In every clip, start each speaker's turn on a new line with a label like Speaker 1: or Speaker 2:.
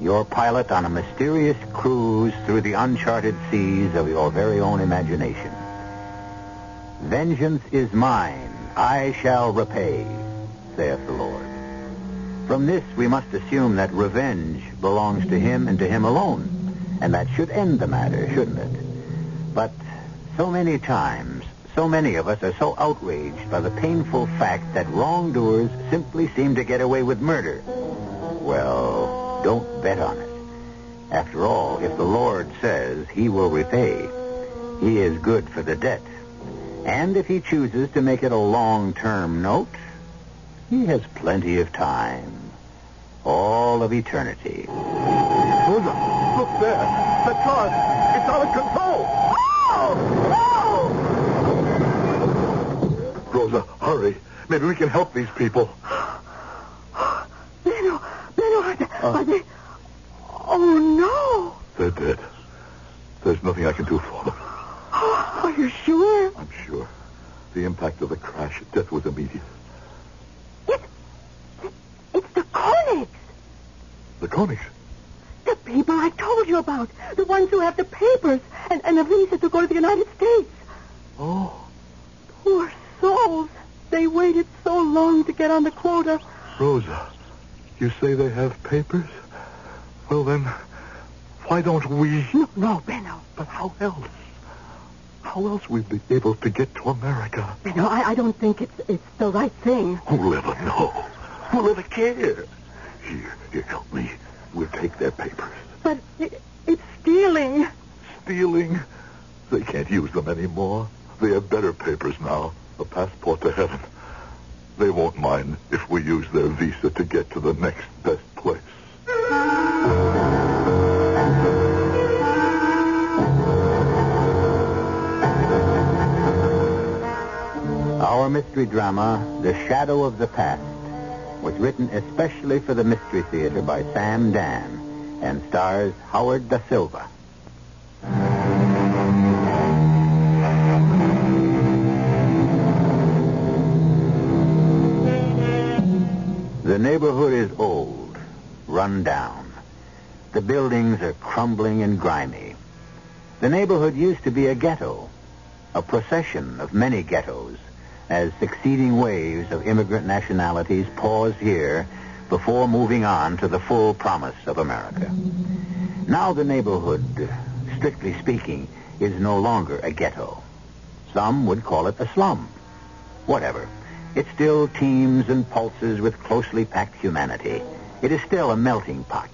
Speaker 1: your pilot on a mysterious cruise through the uncharted seas of your very own imagination. Vengeance is mine, I shall repay, saith the Lord. From this, we must assume that revenge belongs to him and to him alone, and that should end the matter, shouldn't it? But so many times, so many of us are so outraged by the painful fact that wrongdoers simply seem to get away with murder. Well, don't bet on it. After all, if the Lord says he will repay, he is good for the debt. And if he chooses to make it a long-term note, he has plenty of time. All of eternity.
Speaker 2: Rosa, look there. The car. It's out of control. Oh! oh! Rosa, hurry. Maybe we can help these people.
Speaker 3: Benno, Benno, are they, are they... Oh, no.
Speaker 2: They're dead. There's nothing I can do for them.
Speaker 3: Oh, are you sure?
Speaker 2: I'm sure. The impact of the crash, death was immediate.
Speaker 3: It's, it's the Koenigs.
Speaker 2: The Koenigs.
Speaker 3: The people I told you about. The ones who have the papers and, and a visa to go to the United States.
Speaker 2: Oh,
Speaker 3: Poor souls. They waited so long to get on the quota.
Speaker 2: Rosa, you say they have papers? Well, then, why don't we...
Speaker 3: No, no, Benno.
Speaker 2: But how else? How else we'd be able to get to America?
Speaker 3: Benno, I, I don't think it's it's the right thing.
Speaker 2: Who'll ever know? Who'll ever care? Here, here, help me. We'll take their papers.
Speaker 3: But it, it's stealing.
Speaker 2: Stealing? They can't use them anymore. They have better papers now. A passport to heaven. They won't mind if we use their visa to get to the next best place.
Speaker 1: Our mystery drama, The Shadow of the Past, was written especially for the Mystery Theater by Sam Dann and stars Howard Da Silva. The buildings are crumbling and grimy. The neighborhood used to be a ghetto, a procession of many ghettos, as succeeding waves of immigrant nationalities paused here before moving on to the full promise of America. Now the neighborhood, strictly speaking, is no longer a ghetto. Some would call it a slum. Whatever. It still teems and pulses with closely packed humanity. It is still a melting pot,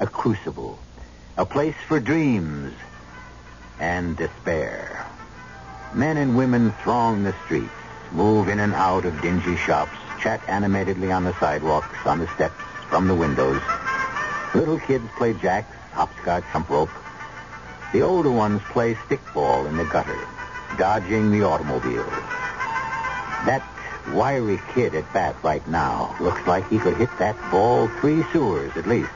Speaker 1: a crucible, a place for dreams and despair. Men and women throng the streets, move in and out of dingy shops, chat animatedly on the sidewalks, on the steps, from the windows. Little kids play jacks, hopscotch, jump rope. The older ones play stickball in the gutter, dodging the automobiles. That wiry kid at bat right now looks like he could hit that ball three sewers at least.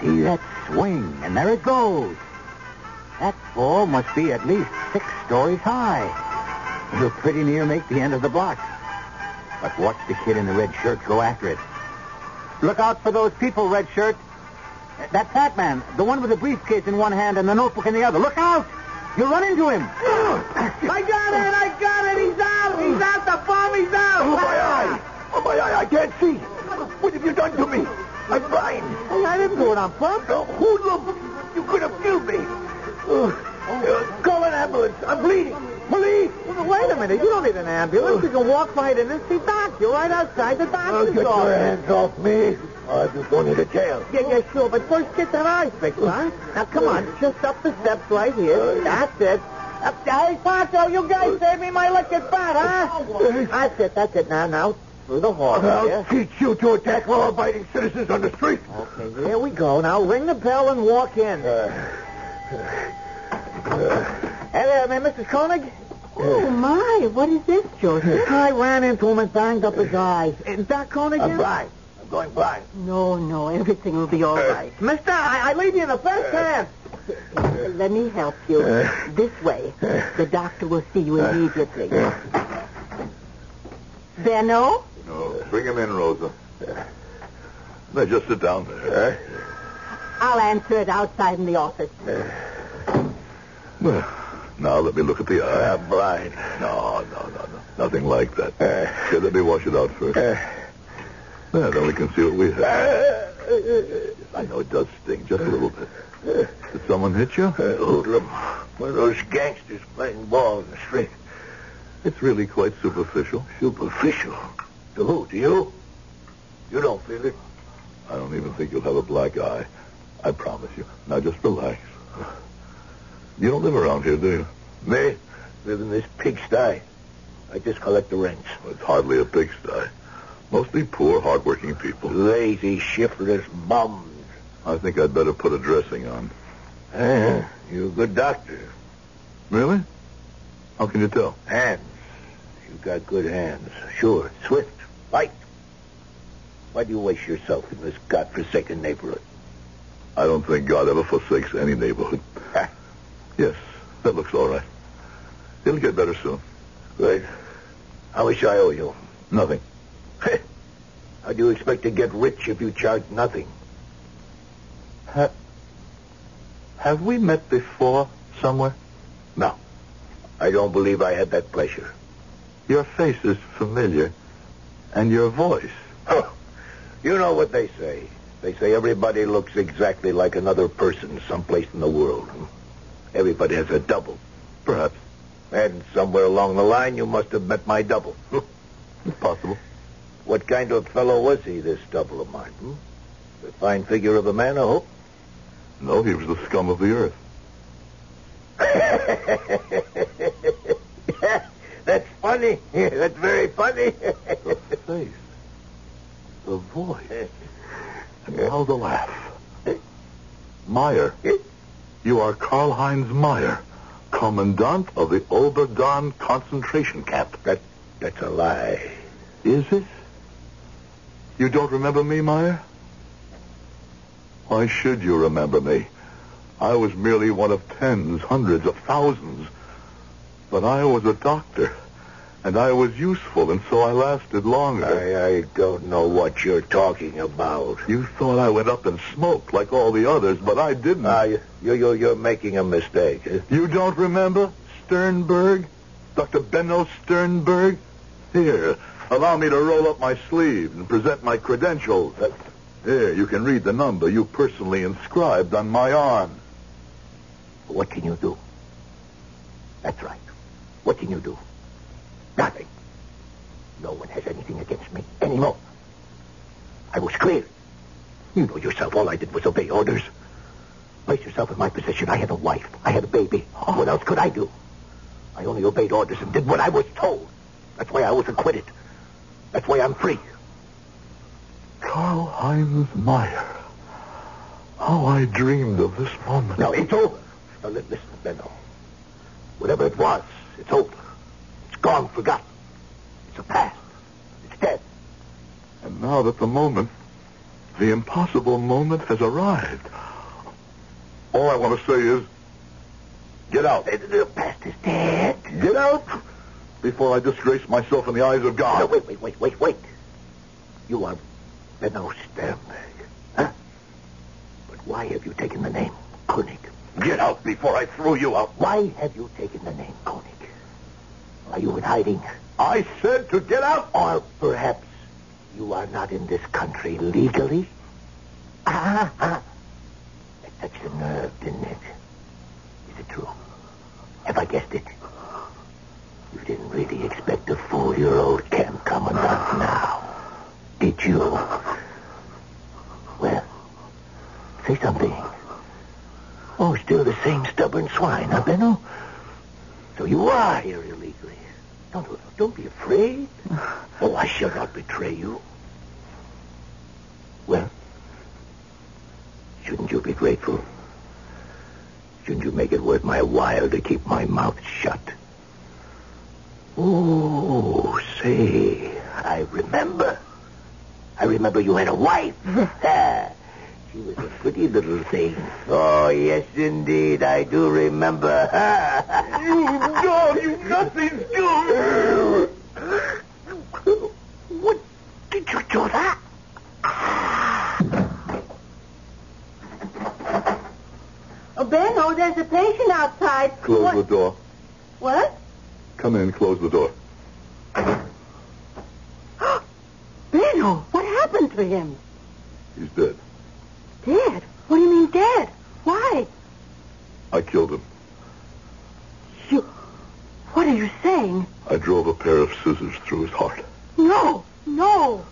Speaker 1: See that swing, and there it goes. That ball must be at least six stories high. It'll pretty near make the end of the block. But watch the kid in the red shirt go after it. Look out for those people, red shirt. That fat man, the one with the briefcase in one hand and the notebook in the other. Look out! You'll run into him.
Speaker 4: I got it! I got it! He's out! He's out! The bomb! He's out!
Speaker 5: Oh, my eye! Oh, my eye! I can't see! What have you done to me? I'm fine.
Speaker 4: Hey, I didn't do it on purpose.
Speaker 5: Oh, hoodlum! You could have killed me. Uh, uh, call an ambulance. I'm bleeding. Police!
Speaker 4: Well, wait a minute. You don't need an ambulance. You can walk right in and see Doc. You're right outside the
Speaker 5: Oh,
Speaker 4: doctor's
Speaker 5: get your hands off me. I'm just going into jail.
Speaker 4: Yeah, yeah, sure. But first get that eye fixed, huh? Now, come on. Just up the steps right here. That's it. Up, hey, Pancho, you guys saved me my liquid fat, huh? That's it. That's it. Now, now, through the hall.
Speaker 5: I'll
Speaker 4: yeah?
Speaker 5: teach you to attack law-abiding citizens on the street.
Speaker 4: Okay, there we go. Now, ring the bell and walk in. Uh, hey there, man, Mrs. Koenig. Oh, my. What is this, Joseph? I ran into him and banged up his eyes. Is that Koenig?
Speaker 5: I'm blind. I'm going blind.
Speaker 4: No, no. Everything will be all uh, right. Mister, I, I leave you in the first uh, hand. Let me help you. This way. The doctor will see you immediately. Benno?
Speaker 5: No, bring him in, Rosa. Now, just sit down there.
Speaker 4: I'll answer it outside in the office.
Speaker 5: Well, now let me look at the eye. I'm blind. No, no, no, no. Nothing like that. Eh? Here, let me wash it out first. Eh? There, then we can see what we have. I know it does sting just a little bit. Did someone hit you? Hoodlum. One of those gangsters playing ball in the street. It's really quite superficial. Superficial? To who? To you? You don't feel it? I don't even think you'll have a black eye. I promise you. Now just relax. You don't live around here, do you? Me? Live in this pigsty. I just collect the rents. it's hardly a pigsty. Mostly poor, hardworking people. Lazy, shiftless bums. I think I'd better put a dressing on. Uh-huh. you're a good doctor. Really? How can you tell? Hands. You've got good hands. Sure. Swift. Light. Why do you waste yourself in this godforsaken neighborhood? I don't think God ever forsakes any neighborhood. yes, that looks all right. It'll get better soon. Great. How much I owe you? Nothing. How do you expect to get rich if you charge nothing? Ha- have we met before somewhere? No. I don't believe I had that pleasure. Your face is familiar, and your voice. Oh, You know what they say. They say everybody looks exactly like another person someplace in the world. Everybody has a double. Perhaps. And somewhere along the line, you must have met my double. it's possible. What kind of fellow was he, this double of mine? Hmm? The fine figure of a man, I hope? No, he was the scum of the earth. That's funny. That's very funny. the face. The voice. And now the laugh. Meyer. You are Karl Heinz Meyer, Commandant of the Oberdon concentration camp. That that's a lie. Is it? You don't remember me, Meyer?
Speaker 2: Why should you remember me? I was merely one of tens, hundreds of thousands. But I was a doctor, and I was useful, and so I lasted longer.
Speaker 5: I, I don't know what you're talking about.
Speaker 2: You thought I went up and smoked like all the others, but I didn't.
Speaker 5: Ah, you, you, you, you're making a mistake.
Speaker 2: You don't remember Sternberg? Dr. Benno Sternberg? Here, allow me to roll up my sleeve and present my credentials. Here, you can read the number you personally inscribed on my arm.
Speaker 5: What can you do? That's right. What can you do? Nothing. No one has anything against me anymore. I was clear. You know yourself, all I did was obey orders. Place yourself in my position. I had a wife. I had a baby. What else could I do? I only obeyed orders and did what I was told. That's why I was acquitted. That's why I'm free.
Speaker 2: Karl Heinz Meyer. How I dreamed of this moment.
Speaker 5: Now, it's over. Now, li- listen, Benno. Whatever it was, it's over. It's gone, forgotten. It's a past. It's dead.
Speaker 2: And now that the moment, the impossible moment has arrived, all I want to say is, get out.
Speaker 5: The, the past is dead.
Speaker 2: Get out before I disgrace myself in the eyes of
Speaker 5: No,
Speaker 2: God.
Speaker 5: wait, wait, wait, wait, wait. You are Benno Sternberg, huh? But why have you taken the name Koenig?
Speaker 2: Get out before I throw you out.
Speaker 5: Why have you taken the name Koenig? Are you in hiding?
Speaker 2: I said to get out.
Speaker 5: Or perhaps you are not in this country legally? Ah, ah. That touched a nerve, didn't it? Is it true? Have I guessed it? You didn't really expect a four-year-old camp commandant now, did you? Well, say something. Oh, still the same stubborn swine, huh, Benno? So you are here illegally. Don't, don't be afraid. Oh, I shall not betray you. Well, shouldn't you be grateful? Shouldn't you make it worth my while to keep my mouth shut? Oh, say, I remember. I remember you had a wife. Ah. She was a pretty little thing. Oh, yes, indeed, I do remember. you dog, you nothing do. what did you do that?
Speaker 3: Oh, Benno, oh, there's a patient outside.
Speaker 2: Close
Speaker 3: what?
Speaker 2: the door.
Speaker 3: What?
Speaker 2: Come in, close the door.
Speaker 3: Benno, oh, what happened to him?
Speaker 2: He's dead.
Speaker 3: Dead? What do you mean dead? Why?
Speaker 2: I killed him.
Speaker 3: You... What are you saying?
Speaker 2: I drove a pair of scissors through his heart.
Speaker 3: No, no.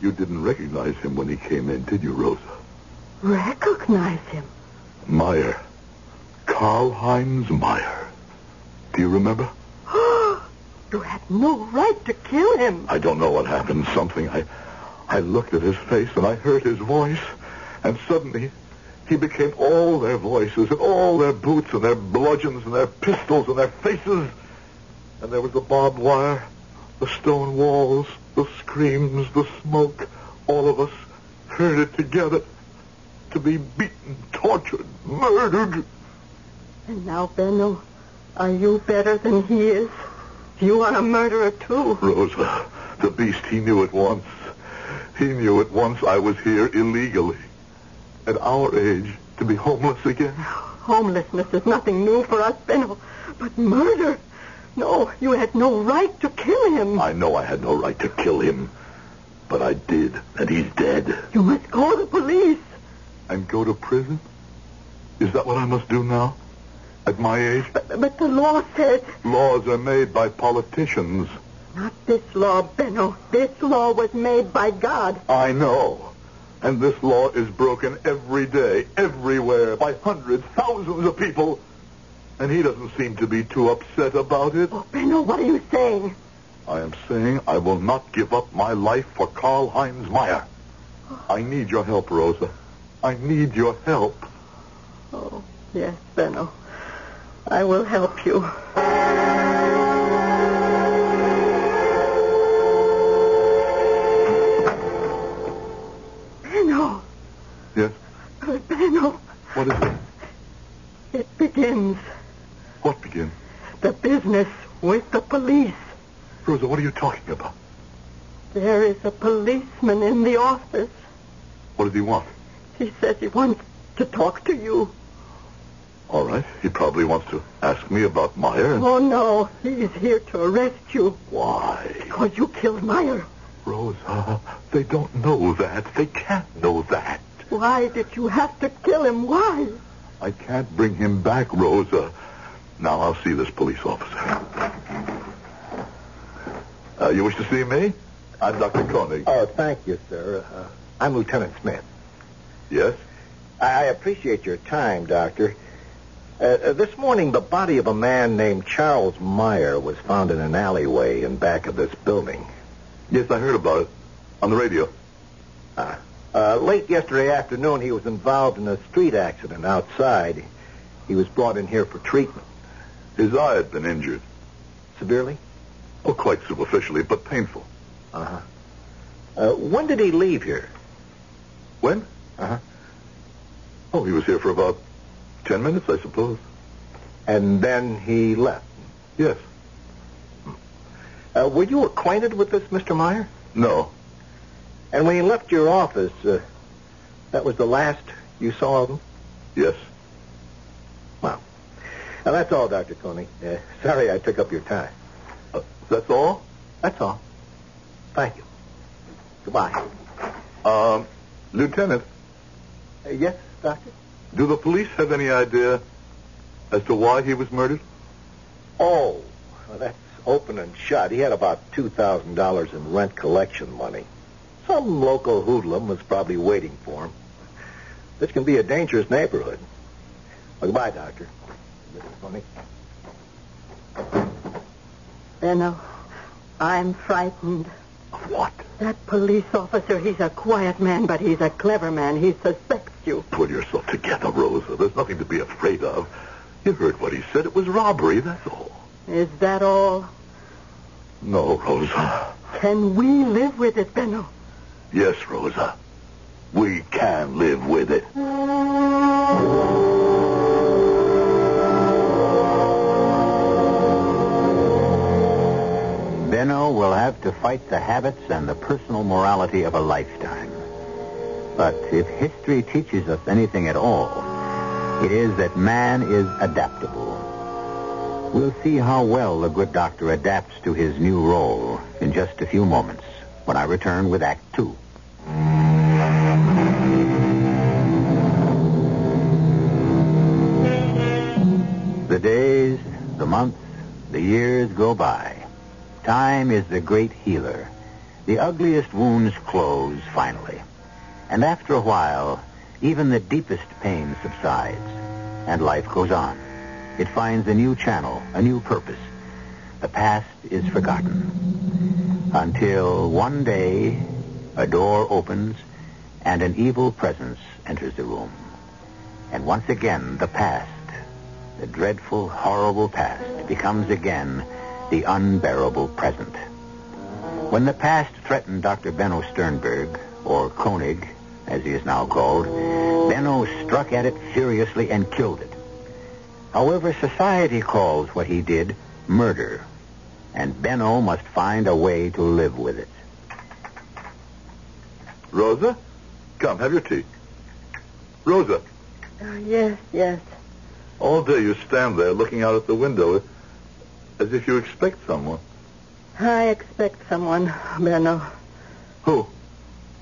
Speaker 2: You didn't recognize him when he came in, did you, Rosa?
Speaker 3: Recognize him?
Speaker 2: Meyer. Karl Heinz Meyer. Do you remember?
Speaker 3: You had no right to kill him.
Speaker 2: I don't know what happened. Something. I, I looked at his face and I heard his voice, and suddenly he became all their voices and all their boots and their bludgeons and their pistols and their faces. And there was the barbed wire, the stone walls, the screams, the smoke. All of us heard it together. To be beaten, tortured, murdered.
Speaker 3: And now, Benno, are you better than he is? You are a murderer, too.
Speaker 2: Rosa, the beast, he knew at once. He knew at once I was here illegally. At our age, to be homeless again.
Speaker 3: Homelessness is nothing new for us, Benno. But murder? No, you had no right to kill him.
Speaker 2: I know I had no right to kill him, but I did, and he's dead.
Speaker 3: You must call the police.
Speaker 2: And go to prison? Is that what I must do now? At my age?
Speaker 3: But, but the law says...
Speaker 2: Laws are made by politicians.
Speaker 3: Not this law, Benno. This law was made by God.
Speaker 2: I know. And this law is broken every day, everywhere, by hundreds, thousands of people. And he doesn't seem to be too upset about it.
Speaker 3: Oh, Benno, what are you saying?
Speaker 2: I am saying I will not give up my life for Karl Heinz Meyer. I need your help, Rosa. I need your help.
Speaker 3: Oh, yes, Benno. I will help you. Benno,
Speaker 2: Yes?
Speaker 3: Uh, Benno,
Speaker 2: What is it?
Speaker 3: it begins.
Speaker 2: What begins?
Speaker 3: The business with the police.
Speaker 2: Rosa, what are you talking about?
Speaker 3: There is a policeman in the office.
Speaker 2: What does he want?
Speaker 3: He says he wants to talk to you.
Speaker 2: All right. He probably wants to ask me about Meyer. And...
Speaker 3: Oh, no. He's here to arrest you
Speaker 2: Why?
Speaker 3: because you killed Meyer.
Speaker 2: Rosa, they don't know that. They can't know that.
Speaker 3: Why did you have to kill him? Why?
Speaker 2: I can't bring him back, Rosa. Now I'll see this police officer. Uh, you wish to see me? I'm Dr. Koenig.
Speaker 5: Oh, thank you, sir. Uh, I'm Lieutenant Smith.
Speaker 2: Yes?
Speaker 5: I, I appreciate your time, Doctor. Uh, uh, this morning, the body of a man named Charles Meyer was found in an alleyway in back of this building.
Speaker 2: Yes, I heard about it. On the radio.
Speaker 5: Uh, uh, late yesterday afternoon, he was involved in a street accident outside. He was brought in here for treatment.
Speaker 2: His eye had been injured.
Speaker 5: Severely?
Speaker 2: Oh, quite superficially, but painful.
Speaker 5: Uh-huh. Uh, when did he leave here?
Speaker 2: When?
Speaker 5: Uh-huh.
Speaker 2: Oh, he was here for about ten minutes, I suppose.
Speaker 5: And then he left.
Speaker 2: Yes.
Speaker 5: Uh, were you acquainted with this Mr. Meyer?
Speaker 2: No.
Speaker 5: And when he left your office, uh, that was the last you saw of him?
Speaker 2: Yes.
Speaker 5: Well, now that's all, Dr. Koenig. Uh, sorry I took up your time.
Speaker 2: Uh, that's all?
Speaker 5: That's all. Thank you. Goodbye.
Speaker 2: Um, Lieutenant,
Speaker 5: Uh, yes, Doctor?
Speaker 2: do the police have any idea as to why he was murdered?
Speaker 5: Oh, well, that's open and shut. He had about $2,000 in rent collection money. Some local hoodlum was probably waiting for him. This can be a dangerous neighborhood. Well, goodbye, Doctor. Mrs.
Speaker 3: Benno, I'm frightened.
Speaker 2: Of what?
Speaker 3: That police officer, he's a quiet man, but he's a clever man. He suspects you.
Speaker 2: Pull yourself together, Rosa. There's nothing to be afraid of. You heard what he said. It was robbery, that's all.
Speaker 3: Is that all?
Speaker 2: No, Rosa.
Speaker 3: Can we live with it, Benno?
Speaker 2: Yes, Rosa. We can live with it.
Speaker 1: Benno will have to fight the habits and the personal morality of a lifetime. But if history teaches us anything at all, it is that man is adaptable. We'll see how well the good doctor adapts to his new role in just a few moments when I return with Act Two. The days, the months, the years go by. Time is the great healer. The ugliest wounds close finally. And after a while, even the deepest pain subsides, and life goes on. It finds a new channel, a new purpose. The past is forgotten. Until one day, a door opens, and an evil presence enters the room. And once again, the past, the dreadful, horrible past, becomes again the unbearable present. When the past threatened Dr. Benno Sternberg, or Koenig, as he is now called, Benno struck at it furiously and killed it. However, society calls what he did murder, and Benno must find a way to live with it.
Speaker 2: Rosa? Come, have your tea. Rosa,
Speaker 3: Uh, yes, yes.
Speaker 2: all day you stand there looking out at the window as if you expect someone.
Speaker 3: I expect someone, Benno.
Speaker 2: Who?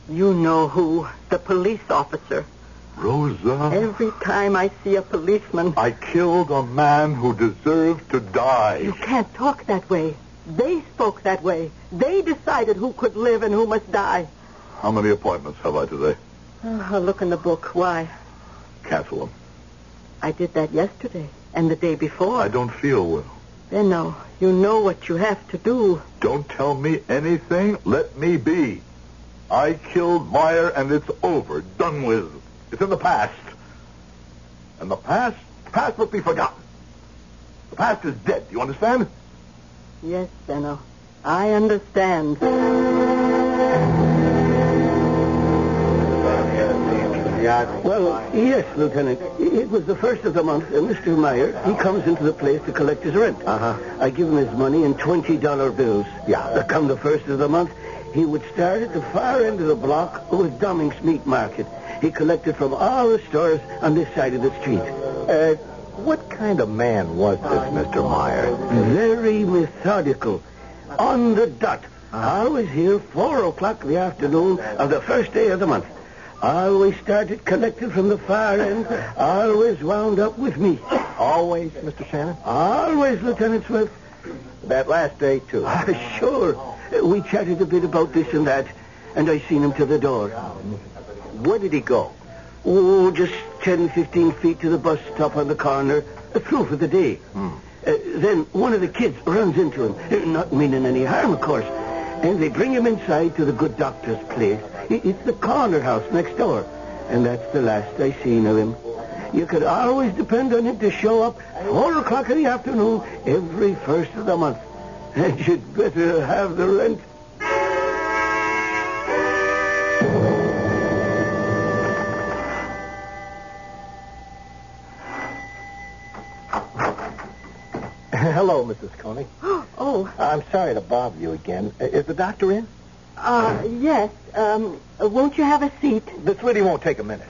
Speaker 3: You know who. The police officer.
Speaker 2: Rosa.
Speaker 3: Every time I see a policeman,
Speaker 2: I killed a man who deserved to die.
Speaker 3: you can't talk that way. They spoke that way. They decided who could live and who must die.
Speaker 2: How many appointments have I today?
Speaker 3: Ah, oh, I'll look in the book. Why?
Speaker 2: Cancel them.
Speaker 3: I did that yesterday and the day before.
Speaker 2: I don't feel well.
Speaker 3: Benno, you know what you have to do.
Speaker 2: Don't tell me anything. Let me be. I killed Meyer, and it's over. Done with. It's in the past. And the past, the past must be forgotten. The past is dead. Do you understand?
Speaker 3: Yes, Benno. I understand.
Speaker 6: Well, yes, Lieutenant. It was the first of the month, and Mr. Meyer, he comes into the place to collect his rent. Uh-huh. I give him his money in $20 bills. Yeah. Come the first of the month, he would start at the far end of the block with Domming's Meat Market. He collected from all the stores on this side of the street.
Speaker 5: Uh, what kind of man was this, Mr. Meyer?
Speaker 6: Very methodical. On the dot. Always here, 4 o'clock in the afternoon of the first day of the month. Always started collecting from the far end. Always wound up with me.
Speaker 5: Always, Mr. Shannon?
Speaker 6: Always, Lieutenant Smith.
Speaker 5: That last day, too.
Speaker 6: Ah, sure. We chatted a bit about this and that, and I seen him to the door.
Speaker 5: Where did he go?
Speaker 6: Oh, just 10, 15 feet to the bus stop on the corner. Through for the day. Uh, then one of the kids runs into him, not meaning any harm, of course. And they bring him inside to the good doctor's place. It's the corner house next door. And that's the last I seen of him. You could always depend on him to show up 4 o'clock in the afternoon every first of the month. And you'd better have the rent.
Speaker 5: Hello, Mrs. Koenig.
Speaker 3: Oh,
Speaker 5: I'm sorry to bother you again. Uh, Is the doctor in?
Speaker 3: Uh, yes. Um, won't you have a seat?
Speaker 5: This really won't take a minute.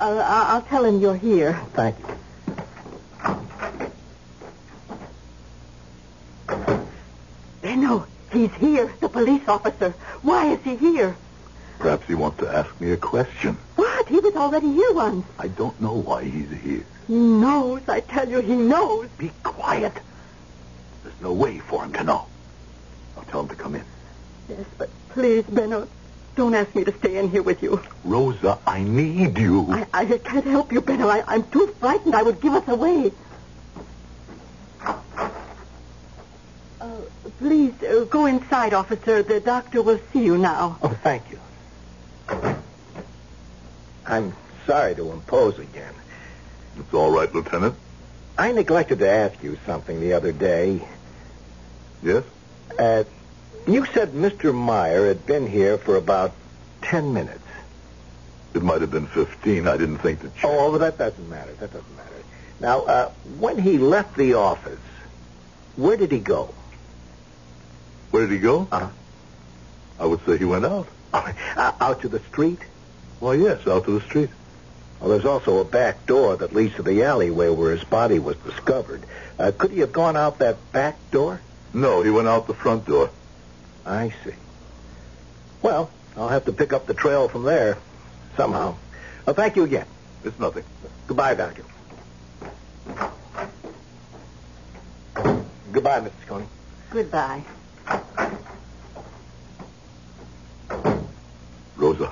Speaker 3: Uh, I- I'll tell him you're here.
Speaker 5: Thank you.
Speaker 3: Benno, he's here, the police officer. Why is he here?
Speaker 2: Perhaps he wants to ask me a question.
Speaker 3: What? He was already here once.
Speaker 2: I don't know why he's here.
Speaker 3: He knows, I tell you, he knows.
Speaker 2: Be quiet. There's no way for him to know. I'll tell him to come in.
Speaker 3: Yes, but please, Benno, don't ask me to stay in here with you.
Speaker 2: Rosa, I need you.
Speaker 3: I, I can't help you, Benno. I, I'm too frightened. I would give us away. Uh, please, uh, go inside, officer. The doctor will see you now.
Speaker 5: Oh, thank you. I'm sorry to impose again.
Speaker 2: It's all right, Lieutenant.
Speaker 5: I neglected to ask you something the other day.
Speaker 2: Yes?
Speaker 5: Uh, you said Mr. Meyer had been here for about ten minutes.
Speaker 2: It might have been 15. I didn't think to check.
Speaker 5: Oh, well, that doesn't matter. That doesn't matter. Now, uh, when he left the office, where did he go?
Speaker 2: Where did he go?
Speaker 5: Uh-huh.
Speaker 2: I would say he went out.
Speaker 5: Uh, out to the street?
Speaker 2: Why, yes, out to the street.
Speaker 5: Well, there's also a back door that leads to the alleyway where his body was discovered. Uh, could he have gone out that back door?
Speaker 2: No, he went out the front door.
Speaker 5: I see. Well, I'll have to pick up the trail from there somehow. Well, thank you again.
Speaker 2: It's nothing.
Speaker 5: Goodbye, Doctor. Goodbye, Mrs. Koenig.
Speaker 3: Goodbye.
Speaker 2: Rosa,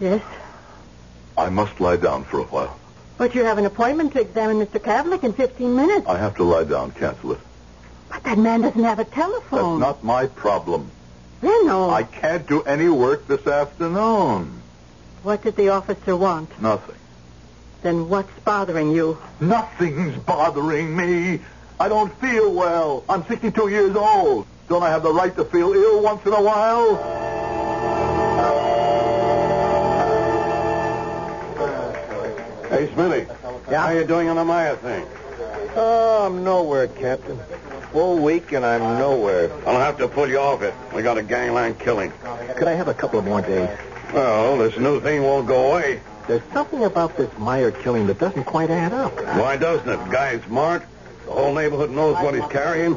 Speaker 3: Yes?
Speaker 2: I must lie down for a while.
Speaker 3: But you have an appointment to examine Mr. Kavlik in 15 minutes.
Speaker 2: I have to lie down. Cancel it.
Speaker 3: But that man doesn't have a telephone.
Speaker 2: That's
Speaker 3: telephone.
Speaker 2: not my problem.
Speaker 3: Benno.
Speaker 2: I can't do any work this afternoon.
Speaker 3: What did the officer want?
Speaker 2: Nothing.
Speaker 3: Then what's bothering you?
Speaker 2: Nothing's bothering me. I don't feel well. I'm 62 years old. Don't I have the right to feel ill once in a while?
Speaker 6: Hey, Smithy.
Speaker 5: Yeah?
Speaker 6: How are you doing on the Meyer thing?
Speaker 5: Oh, I'm nowhere, Captain. Full week and I'm nowhere.
Speaker 6: I'll have to pull you off it. We got a gangland killing.
Speaker 5: Could I have a couple of more days?
Speaker 6: Well, this new thing won't go away.
Speaker 5: There's something about this Meyer killing that doesn't quite add up.
Speaker 6: Why doesn't it? Guy's smart. The whole neighborhood knows what he's carrying.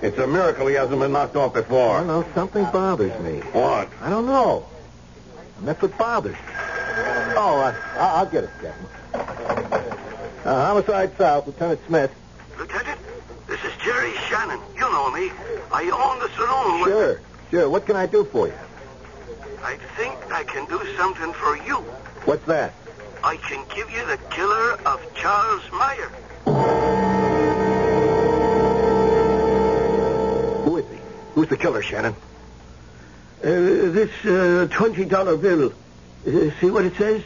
Speaker 6: It's a miracle he hasn't been knocked off before.
Speaker 5: don't know. Something bothers me.
Speaker 6: What?
Speaker 5: I don't know. And that's what bothers me. Oh, uh, I- I'll get it, Captain. Uh, Homicide South, Lieutenant Smith.
Speaker 7: Lieutenant, this is Jerry Shannon. You know me. I own the saloon. where-
Speaker 5: Sure, sure. What can I do for you?
Speaker 7: I think I can do something for you.
Speaker 5: What's that?
Speaker 7: I can give you the killer of Charles Meyer.
Speaker 5: Who is he? Who's the killer, Shannon?
Speaker 6: Uh, this uh, $20 bill. Uh, see what it says?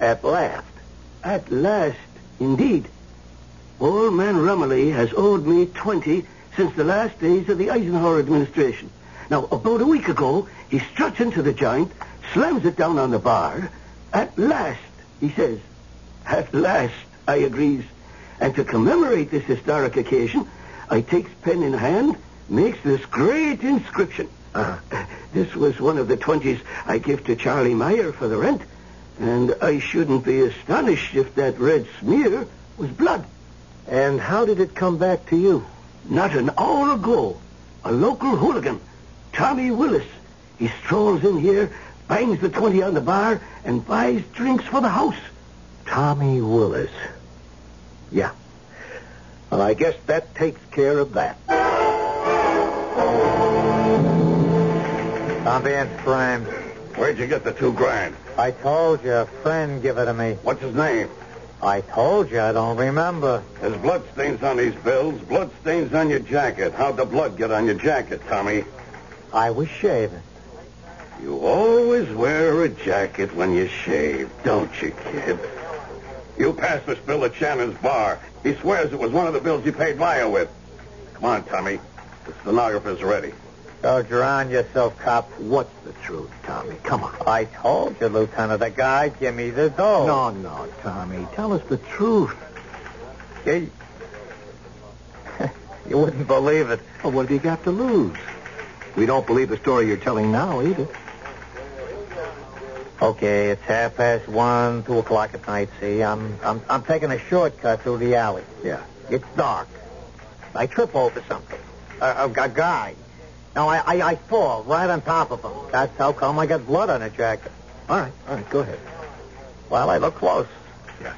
Speaker 5: At last.
Speaker 6: At last, indeed. Old man Romilly has owed me 20 since the last days of the Eisenhower administration. Now, about a week ago, he struts into the joint, slams it down on the bar,
Speaker 5: At last, he says. At last, I agrees. And to commemorate this historic occasion, I takes pen in hand, makes this great inscription.
Speaker 4: Uh-huh.
Speaker 5: This was one of the twenties I give to Charlie Meyer for the rent, and I shouldn't be astonished if that red smear was blood.
Speaker 4: And how did it come back to you?
Speaker 5: Not an hour ago, a local hooligan, Tommy Willis, he strolls in here, bangs the 20 on the bar, and buys drinks for the house.
Speaker 4: Tommy Willis. Yeah. Well, I guess that takes care of that. I'm being framed.
Speaker 8: Where'd you get the two grand?
Speaker 4: I told you, a friend give it to me.
Speaker 8: What's his name?
Speaker 4: I told you, I don't remember.
Speaker 8: There's bloodstains on these bills, bloodstains on your jacket. How'd the blood get on your jacket, Tommy?
Speaker 4: I was shaving.
Speaker 8: You always wear a jacket when you shave, don't you, kid? You passed this bill at Shannon's bar. He swears it was one of the bills you paid Meyer with. Come on, Tommy. The stenographer's ready.
Speaker 4: Uh, don't drown yourself, cop.
Speaker 5: What's the truth, Tommy? Come on.
Speaker 4: I told you, Lieutenant. The guy me the dough.
Speaker 5: No, no, Tommy. Tell us the truth.
Speaker 4: You, you wouldn't believe it.
Speaker 5: Well, what have you got to lose? We don't believe the story you're telling now, either.
Speaker 4: Okay, it's half past one, two o'clock at night. See, I'm I'm I'm taking a shortcut through the alley.
Speaker 5: Yeah.
Speaker 4: It's dark. I trip over something. A, a, a guy. Now I, I I fall right on top of him. That's how come I got blood on the jacket.
Speaker 5: All right, all right, go ahead.
Speaker 4: Well, I look close.
Speaker 5: Yeah.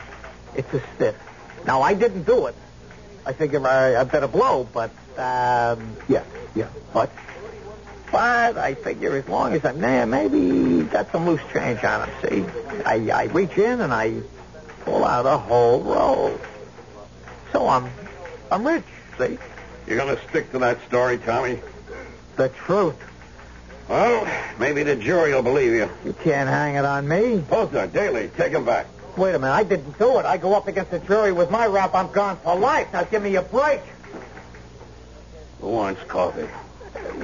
Speaker 4: It's a stiff. Now I didn't do it. I figure I, I better blow, but um,
Speaker 5: Yeah, yeah. But
Speaker 4: But I figure as long as I'm there, maybe got some loose change on him, see? I, I reach in and I pull out a whole roll. So I'm I'm rich, see?
Speaker 8: You're gonna stick to that story, Tommy?
Speaker 4: The truth.
Speaker 8: Well, maybe the jury will believe you.
Speaker 4: You can't hang it on me.
Speaker 8: Posner, Daly, take him back.
Speaker 4: Wait a minute, I didn't do it. I go up against the jury with my rap, I'm gone for life. Now give me a break.
Speaker 8: Who wants coffee?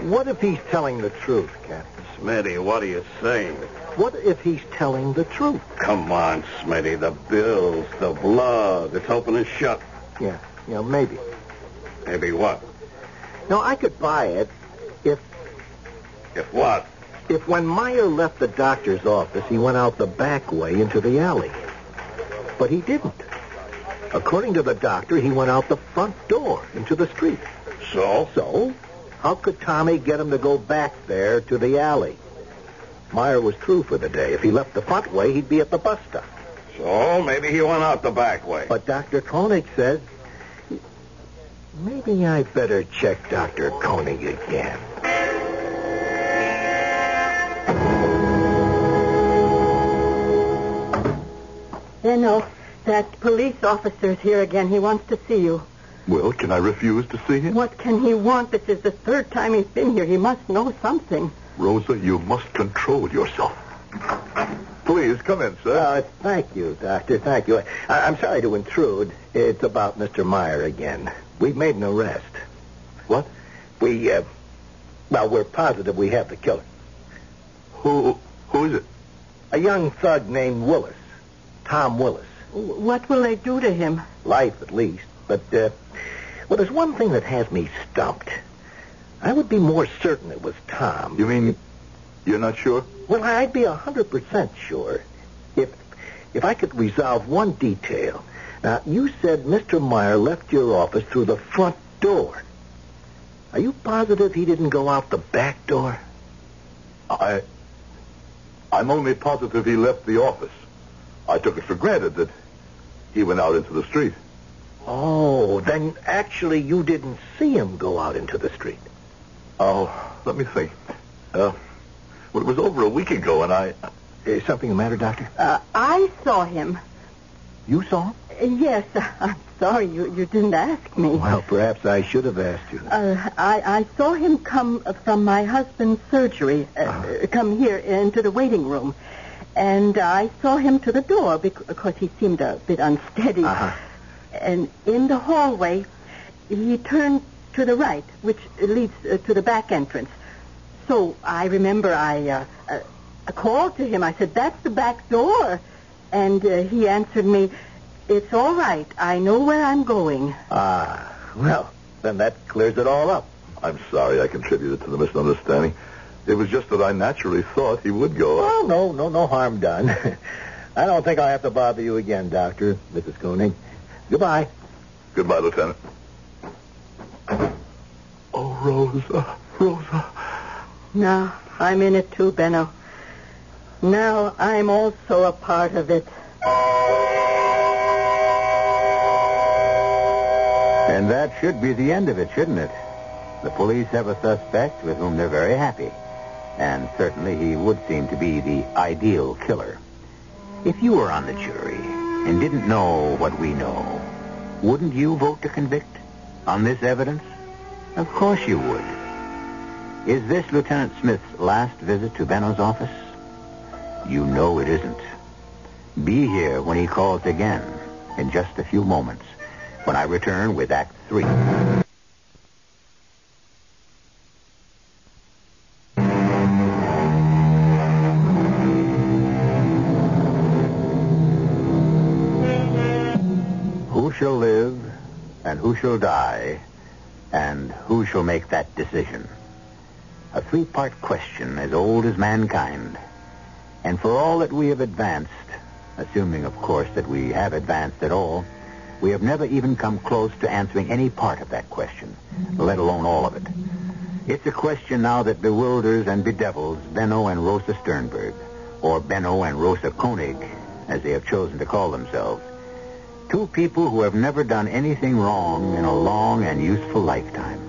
Speaker 5: what if he's telling the truth, Captain?
Speaker 8: Smitty, what are you saying?
Speaker 5: What if he's telling the truth?
Speaker 8: Come on, Smitty. The bills, the blood. It's open and shut.
Speaker 5: Yeah, yeah, maybe.
Speaker 8: Maybe what?
Speaker 5: No, I could buy it If
Speaker 8: what?
Speaker 5: if when Meyer left the doctor's office, he went out the back way into the alley. But he didn't. According to the doctor, he went out the front door into the street.
Speaker 8: So?
Speaker 5: So, how could Tommy get him to go back there to the alley? Meyer was through for the day. If he left the front way, he'd be at the bus stop.
Speaker 8: So maybe he went out the back way.
Speaker 5: But Dr. Koenig says... Maybe I better check Dr. Koenig again.
Speaker 3: You know, that police officer is here again. He wants to see you.
Speaker 8: Well, can I refuse to see him?
Speaker 3: What can he want? This is the third time he's been here. He must know something.
Speaker 8: Rosa, you must control yourself. Please, come in, sir.
Speaker 5: Uh, thank you, Doctor. Thank you. I- I'm sorry to intrude. It's about Mr. Meyer again. We've made an arrest.
Speaker 8: What?
Speaker 5: We, uh, well, we're positive we have the killer.
Speaker 8: Who, who is it?
Speaker 5: A young thug named Willis. Tom Willis.
Speaker 3: What will they do to him?
Speaker 5: Life, at least. But, uh, well, there's one thing that has me stumped. I would be more certain it was Tom.
Speaker 8: You mean you're not sure?
Speaker 5: Well, I'd be a hundred percent sure if if I could resolve one detail. Now, you said Mr. Meyer left your office through the front door. Are you positive he didn't go out the back door?
Speaker 8: I. I'm only positive he left the office. I took it for granted that he went out into the street.
Speaker 5: Oh, then actually you didn't see him go out into the street.
Speaker 8: Oh, let me think. Uh, well, it was over a week ago, and I.
Speaker 5: Is something the matter, Doctor?
Speaker 3: Uh, I saw him.
Speaker 5: You saw him?
Speaker 3: Uh, Yes, I'm sorry you, you didn't ask me.
Speaker 5: Well, perhaps I should have asked you.
Speaker 3: Uh, I, I saw him come from my husband's surgery, uh, uh, come here into the waiting room. And I saw him to the door because he seemed a bit unsteady.
Speaker 5: Uh-huh.
Speaker 3: And in the hallway, he turned to the right, which leads uh, to the back entrance. So I remember I uh, uh, I called to him. I said, that's the back door. And uh, he answered me, it's all right. I know where I'm going.
Speaker 2: Ah, well, then that clears it all up. I'm sorry I contributed to the misunderstanding. It was just that I naturally thought he would go.
Speaker 5: Oh, no, no, no harm done. I don't think I'll have to bother you again, Doctor, Mrs. Koenig. Goodbye.
Speaker 2: Goodbye, Lieutenant. Oh, Rosa, Rosa.
Speaker 3: Now I'm in it too, Benno. Now I'm also a part of it.
Speaker 1: And that should be the end of it, shouldn't it? The police have a suspect with whom they're very happy. And certainly he would seem to be the ideal killer. If you were on the jury and didn't know what we know, wouldn't you vote to convict on this evidence? Of course you would. Is this Lieutenant Smith's last visit to Benno's office? You know it isn't. Be here when he calls again in just a few moments when I return with Act Three. Shall die and who shall make that decision? A three-part question as old as mankind. And for all that we have advanced, assuming, of course, that we have advanced at all, we have never even come close to answering any part of that question, let alone all of it. It's a question now that bewilders and bedevils Benno and Rosa Sternberg, or Benno and Rosa Koenig, as they have chosen to call themselves. Two people who have never done anything wrong in a long and useful lifetime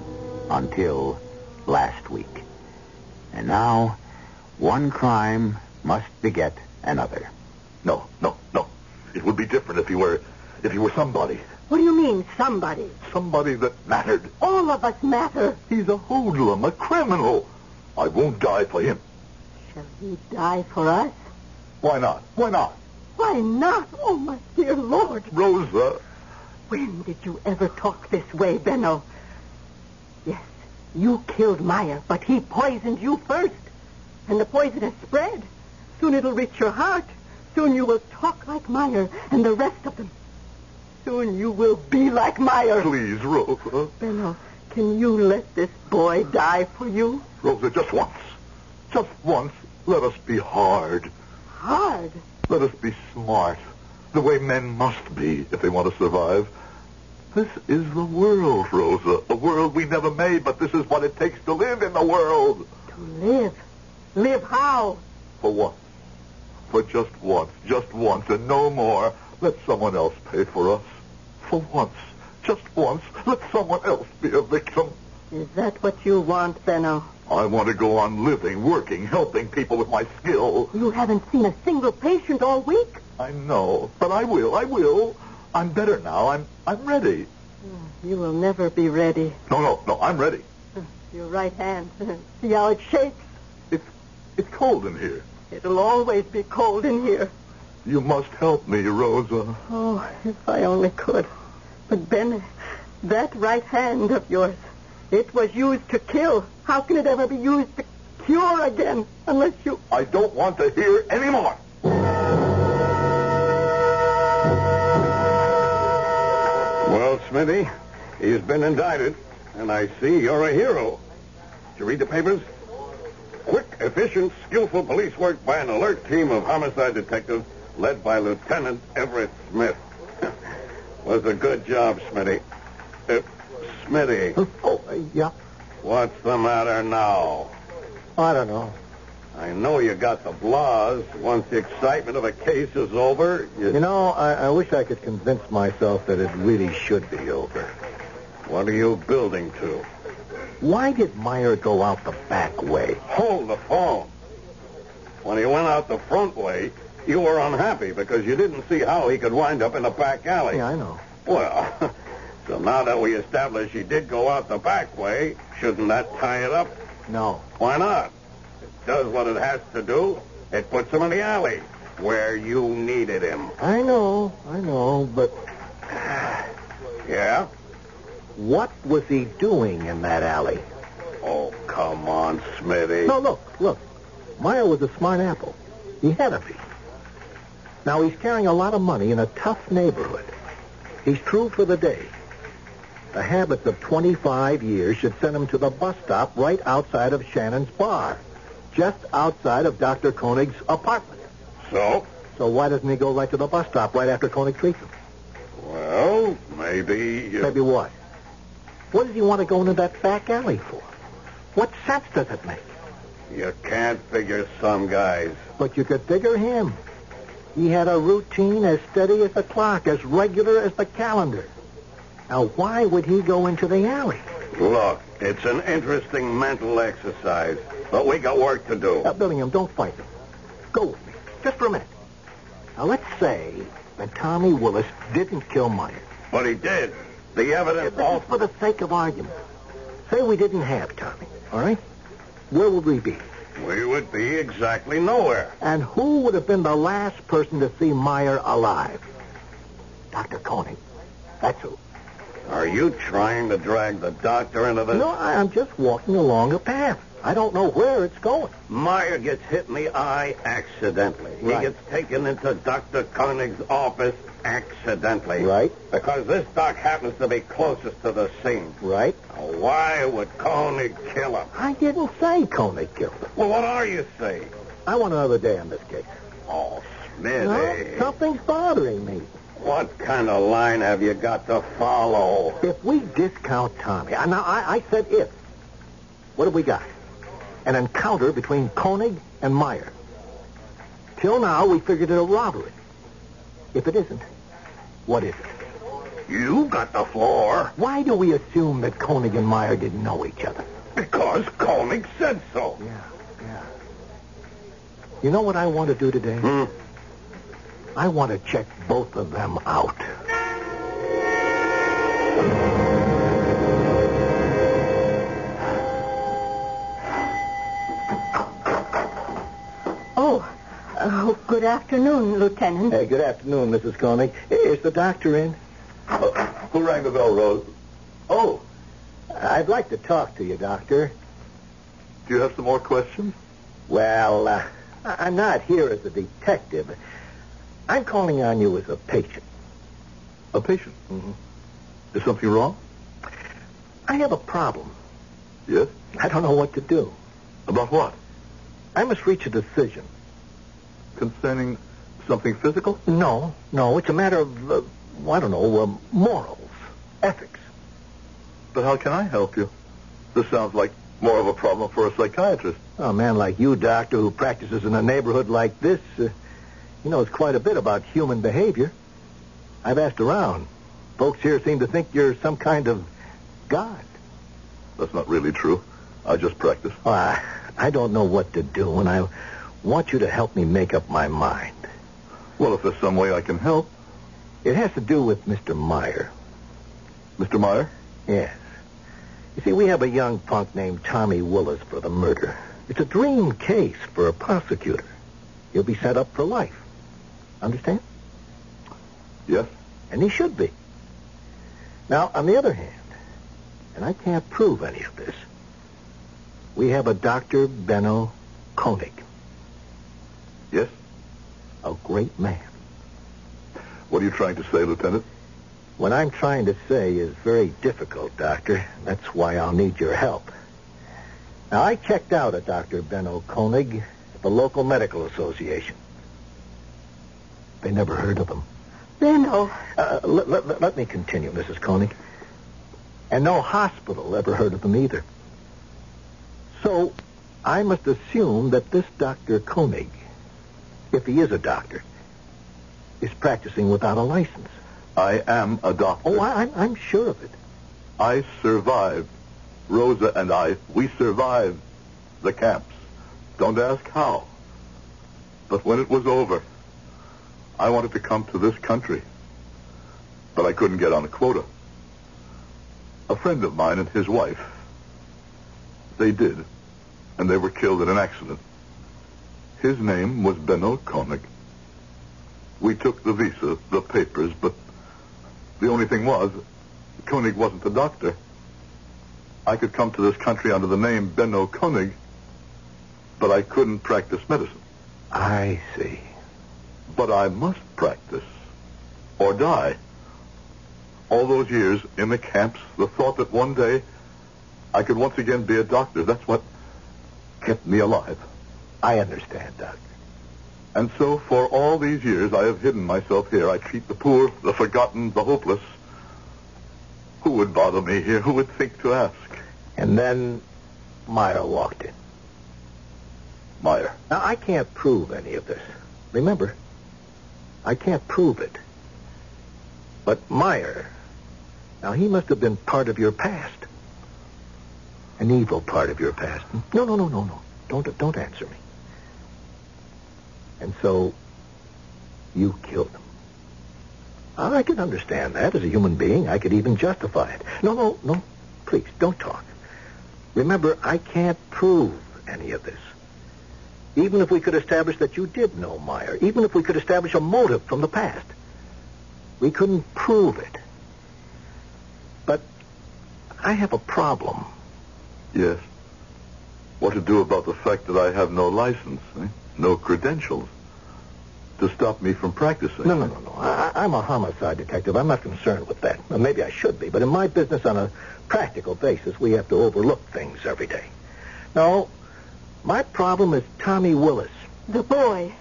Speaker 1: until last week. And now, one crime must beget another.
Speaker 2: No, no, no. It would be different if he were, if he were somebody.
Speaker 3: What do you mean, somebody?
Speaker 2: Somebody that mattered.
Speaker 3: All of us matter.
Speaker 2: He's a hoodlum, a criminal. I won't die for him.
Speaker 3: Shall he die for us?
Speaker 2: Why not? Why not?
Speaker 3: Why not? Oh, my dear Lord.
Speaker 2: Rosa.
Speaker 3: When did you ever talk this way, Benno? Yes, you killed Meyer, but he poisoned you first. And the poison has spread. Soon it'll reach your heart. Soon you will talk like Meyer and the rest of them. Soon you will be like Meyer.
Speaker 2: Please, Rosa.
Speaker 3: Benno, can you let this boy die for you?
Speaker 2: Rosa, just once. Just once, let us be hard.
Speaker 3: Hard.
Speaker 2: Let us be smart. The way men must be if they want to survive. This is the world, Rosa. A world we never made, but this is what it takes to live in the world.
Speaker 3: To live. Live how?
Speaker 2: For once. For just once. Just once and no more. Let someone else pay for us. For once. Just once. Let someone else be a victim.
Speaker 3: Is that what you want, Benno?
Speaker 2: I want to go on living, working, helping people with my skill.
Speaker 3: You haven't seen a single patient all week.
Speaker 2: I know, but I will. I will. I'm better now. I'm I'm ready.
Speaker 3: Hmm, you will never be ready.
Speaker 2: No, no, no. I'm ready.
Speaker 3: Hmm, your right hand. See how it shakes?
Speaker 2: It's it's cold in here.
Speaker 3: It'll always be cold in here.
Speaker 2: You must help me, Rosa.
Speaker 3: Oh, if I only could. But Ben, that right hand of yours, it was used to kill. How can it ever be used to cure again unless you...
Speaker 2: I don't want to hear any more.
Speaker 8: Well, Smithy, he's been indicted, and I see you're a hero. Did you read the papers? Quick, efficient, skillful police work by an alert team of homicide detectives led by Lieutenant Everett Smith. Was a good job, Smitty. Uh, Smitty,
Speaker 5: Oh, uh, yeah.
Speaker 8: what's the matter now?
Speaker 5: I don't know.
Speaker 8: I know you got the blahs. Once the excitement of a case is over, you...
Speaker 5: You know, I, I wish I could convince myself that it really should be over.
Speaker 8: What are you building to?
Speaker 5: Why did Meyer go out the back way?
Speaker 8: Hold the phone. When he went out the front way, you were unhappy because you didn't see how he could wind up in the back alley.
Speaker 5: Yeah, I know.
Speaker 8: Well, so now that we established he did go out the back way, shouldn't that tie it up?
Speaker 5: No.
Speaker 8: Why not? It does what it has to do. It puts him in the alley where you needed him.
Speaker 5: I know, I know, but
Speaker 8: Yeah?
Speaker 5: what was he doing in that alley?
Speaker 8: Oh, come on, Smitty.
Speaker 5: No, look, look. Meyer was a smart apple. He had to be. Now he's carrying a lot of money in a tough neighborhood. He's through for the day. The habits of 25 years should send him to the bus stop right outside of Shannon's bar, just outside of Dr. Koenig's apartment.
Speaker 8: So?
Speaker 5: So why doesn't he go right to the bus stop right after Koenig treats him?
Speaker 8: Well, maybe... uh,
Speaker 5: Maybe what? What does he want to go into that back alley for? What sense does it make?
Speaker 8: You can't figure some guys.
Speaker 5: But you could figure him. He had a routine as steady as the clock, as regular as the calendar. Now, why would he go into the alley?
Speaker 8: Look, it's an interesting mental exercise, but we got work to do.
Speaker 5: Now, Billingham, don't fight me. Go with me, just for a minute. Now, let's say that Tommy Willis didn't kill Meyer.
Speaker 8: But he did. The evidence
Speaker 5: This
Speaker 8: all...
Speaker 5: is for the sake of argument. Say we didn't have Tommy, all right? Where would we be?
Speaker 8: We would be exactly nowhere.
Speaker 5: And who would have been the last person to see Meyer alive? Dr. Koenig. That's who.
Speaker 8: Are you trying to drag the doctor into this?
Speaker 5: No, I'm just walking along a path. I don't know where it's going.
Speaker 8: Meyer gets hit in the eye accidentally.
Speaker 5: Right.
Speaker 8: He gets taken into Dr. Koenig's office accidentally.
Speaker 5: Right.
Speaker 8: Because this doc happens to be closest to the scene.
Speaker 5: Right?
Speaker 8: Now, why would Koenig kill him?
Speaker 5: I didn't say Koenig killed him.
Speaker 8: Well, what are you saying?
Speaker 5: I want another day on this case.
Speaker 8: Oh, Smithy.
Speaker 5: No, something's bothering me.
Speaker 8: What kind of line have you got to follow?
Speaker 5: If we discount Tommy, I- now I, I said if. What have we got? An encounter between Koenig and Meyer. Till now, we figured it a robbery. If it isn't, what is it?
Speaker 8: You got the floor
Speaker 5: Why do we assume that Koenig and Meyer didn't know each other?
Speaker 8: because Koenig said so.
Speaker 5: Yeah, yeah. You know what I want to do today?
Speaker 8: Hmm?
Speaker 5: I want to check both of them out.
Speaker 9: Oh, oh, good afternoon, Lieutenant.
Speaker 5: Hey, good afternoon, Mrs. Koenig. Is the doctor in?
Speaker 2: Uh, who rang the bell, Rose?
Speaker 5: Oh, I'd like to talk to you, Doctor.
Speaker 2: Do you have some more questions?
Speaker 5: Well, uh, I'm not here as a detective. I'm calling on you as a patient.
Speaker 2: A patient.
Speaker 5: Mhm.
Speaker 2: Is something wrong?
Speaker 5: I have a problem.
Speaker 2: Yes.
Speaker 5: I don't know what to do.
Speaker 2: About what?
Speaker 5: I must reach a decision.
Speaker 2: Concerning something physical?
Speaker 5: No, no, it's a matter of, uh, I don't know, uh, morals, ethics.
Speaker 2: But how can I help you? This sounds like more of a problem for a psychiatrist.
Speaker 5: A man like you, Doctor, who practices in a neighborhood like this, uh, he knows quite a bit about human behavior. I've asked around. Folks here seem to think you're some kind of god.
Speaker 2: That's not really true. I just practice.
Speaker 5: I, I don't know what to do, and I want you to help me make up my mind.
Speaker 2: Well, if there's some way I can help.
Speaker 5: It has to do with Mr. Meyer.
Speaker 2: Mr. Meyer?
Speaker 5: Yes. You see, we have a young punk named Tommy Willis for the murder. It's a dream case for a prosecutor. He'll be set up for life. Understand?
Speaker 2: Yes.
Speaker 5: And he should be. Now, on the other hand, and I can't prove any of this, we have a Dr. Benno Koenig,
Speaker 2: Yes?
Speaker 5: a great man.
Speaker 2: What are you trying to say, Lieutenant?
Speaker 5: What I'm trying to say is very difficult, Doctor. That's why I'll need your help. Now, I checked out a Dr. Benno Koenig at the local medical association. They never heard of him.
Speaker 9: Benno.
Speaker 5: Uh, let, let- let me continue, Mrs. Koenig. And no hospital ever heard of him either. So, I must assume that this Dr. Koenig, if he is a doctor, is practicing without a license.
Speaker 2: I am a doctor.
Speaker 5: Oh, I, I'm, I'm sure of it.
Speaker 2: I survived. Rosa and I, we survived the camps. Don't ask how. But when it was over, I wanted to come to this country. But I couldn't get on a quota. A friend of mine and his wife, they did. And they were killed in an accident. His name was Benno Koenig. We took the visa, the papers, but the only thing was, Koenig wasn't a doctor. I could come to this country under the name Benno Koenig, but I couldn't practice medicine.
Speaker 5: I see.
Speaker 2: But I must practice or die. All those years in the camps, the thought that one day I could once again be a doctor, that's what kept me alive.
Speaker 5: I understand, Doc.
Speaker 2: And so for all these years I have hidden myself here. I treat the poor, the forgotten, the hopeless. Who would bother me here? Who would think to ask?
Speaker 5: And then Meyer walked in.
Speaker 2: Meyer.
Speaker 5: Now, I can't prove any of this. Remember, I can't prove it. But Meyer, now he must have been part of your past. An evil part of your past. No, no, no, no, no. Don't, don't answer me. And so, you killed him. Ah, I can understand that as a human being. I could even justify it. No, no, no. Please, don't talk. Remember, I can't prove any of this. Even if we could establish that you did know Meyer, even if we could establish a motive from the past, we couldn't prove it. But I have a problem.
Speaker 2: Yes. What to do about the fact that I have no license, eh? no credentials to stop me from practicing?
Speaker 5: No, no, no, no. I, I'm a homicide detective. I'm not concerned with that. Well, maybe I should be, but in my business, on a practical basis, we have to overlook things every day. No, my problem is Tommy Willis.
Speaker 9: The boy.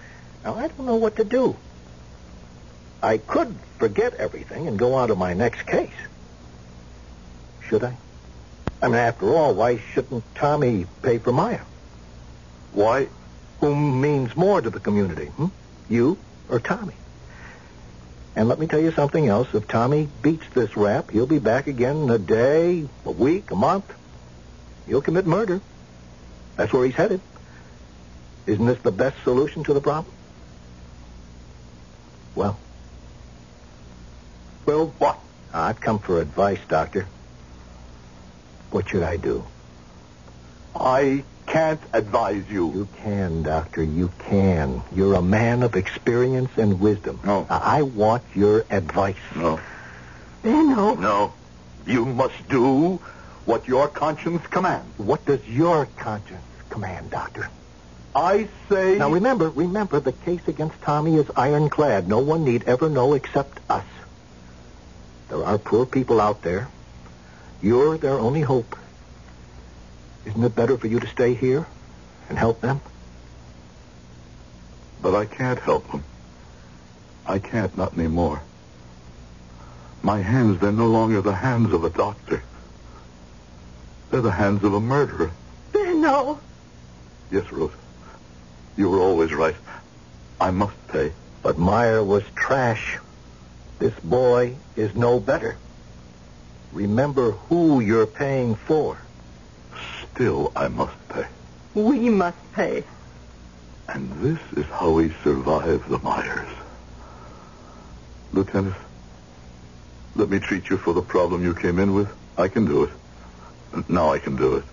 Speaker 5: Now, I don't know what to do. I could forget everything and go on to my next case. Should I? I mean, after all, why shouldn't Tommy pay for Meyer?
Speaker 2: Why?
Speaker 5: Whom means more to the community? Hmm? You or Tommy? And let me tell you something else. If Tommy beats this rap, he'll be back again in a day, a week, a month. He'll commit murder. That's where he's headed. Isn't this the best solution to the problem? Well. Well, what? I've come for advice, Doctor. What should I do?
Speaker 2: I can't advise you.
Speaker 5: You can, Doctor. You can. You're a man of experience and wisdom.
Speaker 2: No.
Speaker 5: I want your advice.
Speaker 2: No.
Speaker 9: Benno.
Speaker 2: No. You must do what your conscience commands.
Speaker 5: What does your conscience command, Doctor?
Speaker 2: I say.
Speaker 5: Now remember, remember, the case against Tommy is ironclad. No one need ever know except us. There are poor people out there. You're their only hope. Isn't it better for you to stay here and help them?
Speaker 2: But I can't help them. I can't, not anymore. My hands, they're no longer the hands of a doctor. They're the hands of a murderer.
Speaker 9: Benno.
Speaker 2: Yes, Ruth. You were always right. I must pay.
Speaker 5: But Meyer was trash. This boy is no better. Remember who you're paying for.
Speaker 2: Still, I must pay.
Speaker 9: We must pay.
Speaker 2: And this is how we survive the Meyers. Lieutenant, let me treat you for the problem you came in with. I can do it. Now I can do it.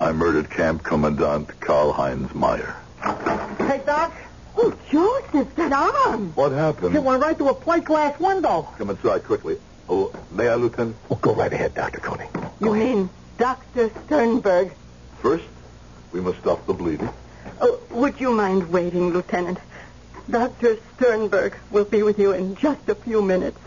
Speaker 2: I murdered Camp Commandant Karl Heinz Meyer.
Speaker 3: Hey, Doc.
Speaker 9: Oh, Joseph, get on.
Speaker 2: What happened?
Speaker 3: It went right through a plate glass window.
Speaker 2: Come inside quickly. Oh, may I, Lieutenant?
Speaker 5: Well, go right ahead, Dr. Koenig.
Speaker 9: You mean Dr. Sternberg?
Speaker 2: First, we must stop the bleeding.
Speaker 9: Oh, would you mind waiting, Lieutenant? Dr. Sternberg will be with you in just a few minutes.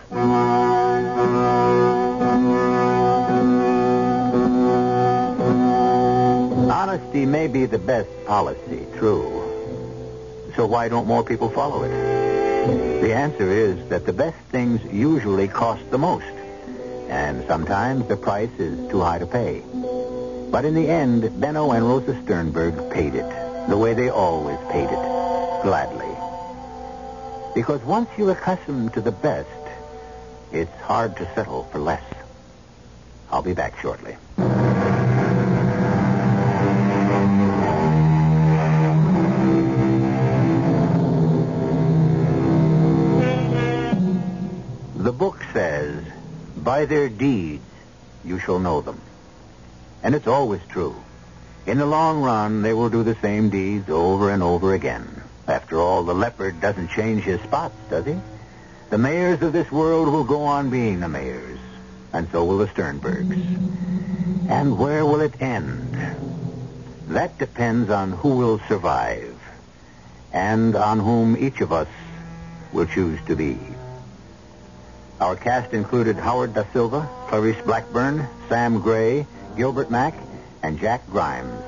Speaker 1: Honesty may be the best policy, true. So why don't more people follow it? The answer is that the best things usually cost the most. And sometimes the price is too high to pay. But in the end, Benno and Rosa Sternberg paid it, the way they always paid it, gladly. Because once you're accustomed to the best, it's hard to settle for less. I'll be back shortly. By their deeds you shall know them. And it's always true. In the long run, they will do the same deeds over and over again. After all, the leopard doesn't change his spots, does he? The Meyers of this world will go on being the Meyers, and so will the Sternbergs. And where will it end? That depends on who will survive and on whom each of us will choose to be. Our cast included Howard Da Silva, Clarice Blackburn, Sam Gray, Gilbert Mack, and Jack Grimes.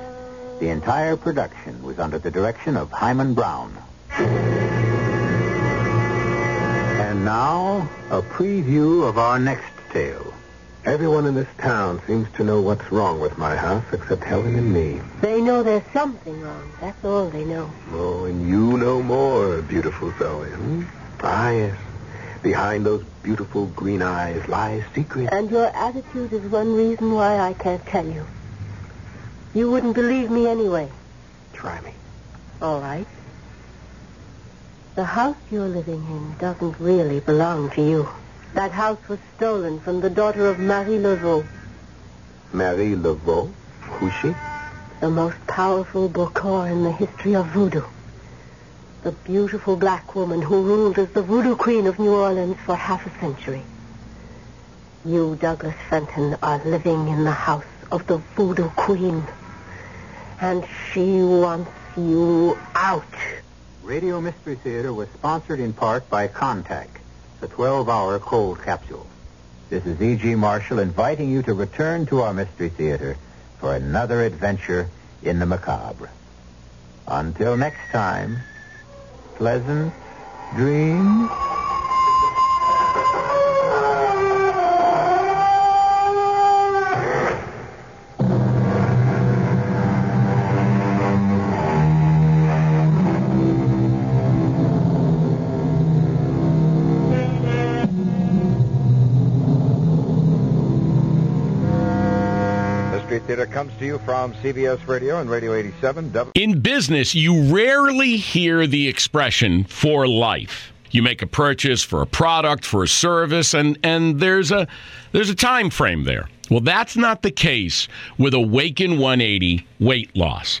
Speaker 1: The entire production was under the direction of Himan Brown. And now, a preview of our next tale.
Speaker 10: Everyone in this town seems to know what's wrong with my house except Helen and me.
Speaker 9: They know there's something wrong. That's all they know.
Speaker 10: Oh, and you know more, beautiful Zoe. Hmm? Ah, yes. Behind those beautiful green eyes lies secret.
Speaker 9: And your attitude is one reason why I can't tell you. You wouldn't believe me anyway.
Speaker 10: Try me.
Speaker 9: All right. The house you're living in doesn't really belong to you. That house was stolen from the daughter of Marie Laveau.
Speaker 10: Marie Laveau? Who's she?
Speaker 9: The most powerful Bokor in the history of voodoo. The beautiful black woman who ruled as the voodoo queen of New Orleans for half a century. You, Douglas Fenton, are living in the house of the voodoo queen. And she wants you out.
Speaker 1: Radio Mystery Theater was sponsored in part by Contact, the 12-hour cold capsule. This is E.G. Marshall inviting you to return to our Mystery Theater for another adventure in the macabre. Until next time, pleasant dreams.
Speaker 4: Comes to you from CBS Radio and Radio 87. W-
Speaker 11: In business, you rarely hear the expression for life. You make a purchase for a product, for a service, and, and there's a there's a time frame there. Well, that's not the case with Awaken 180 weight loss.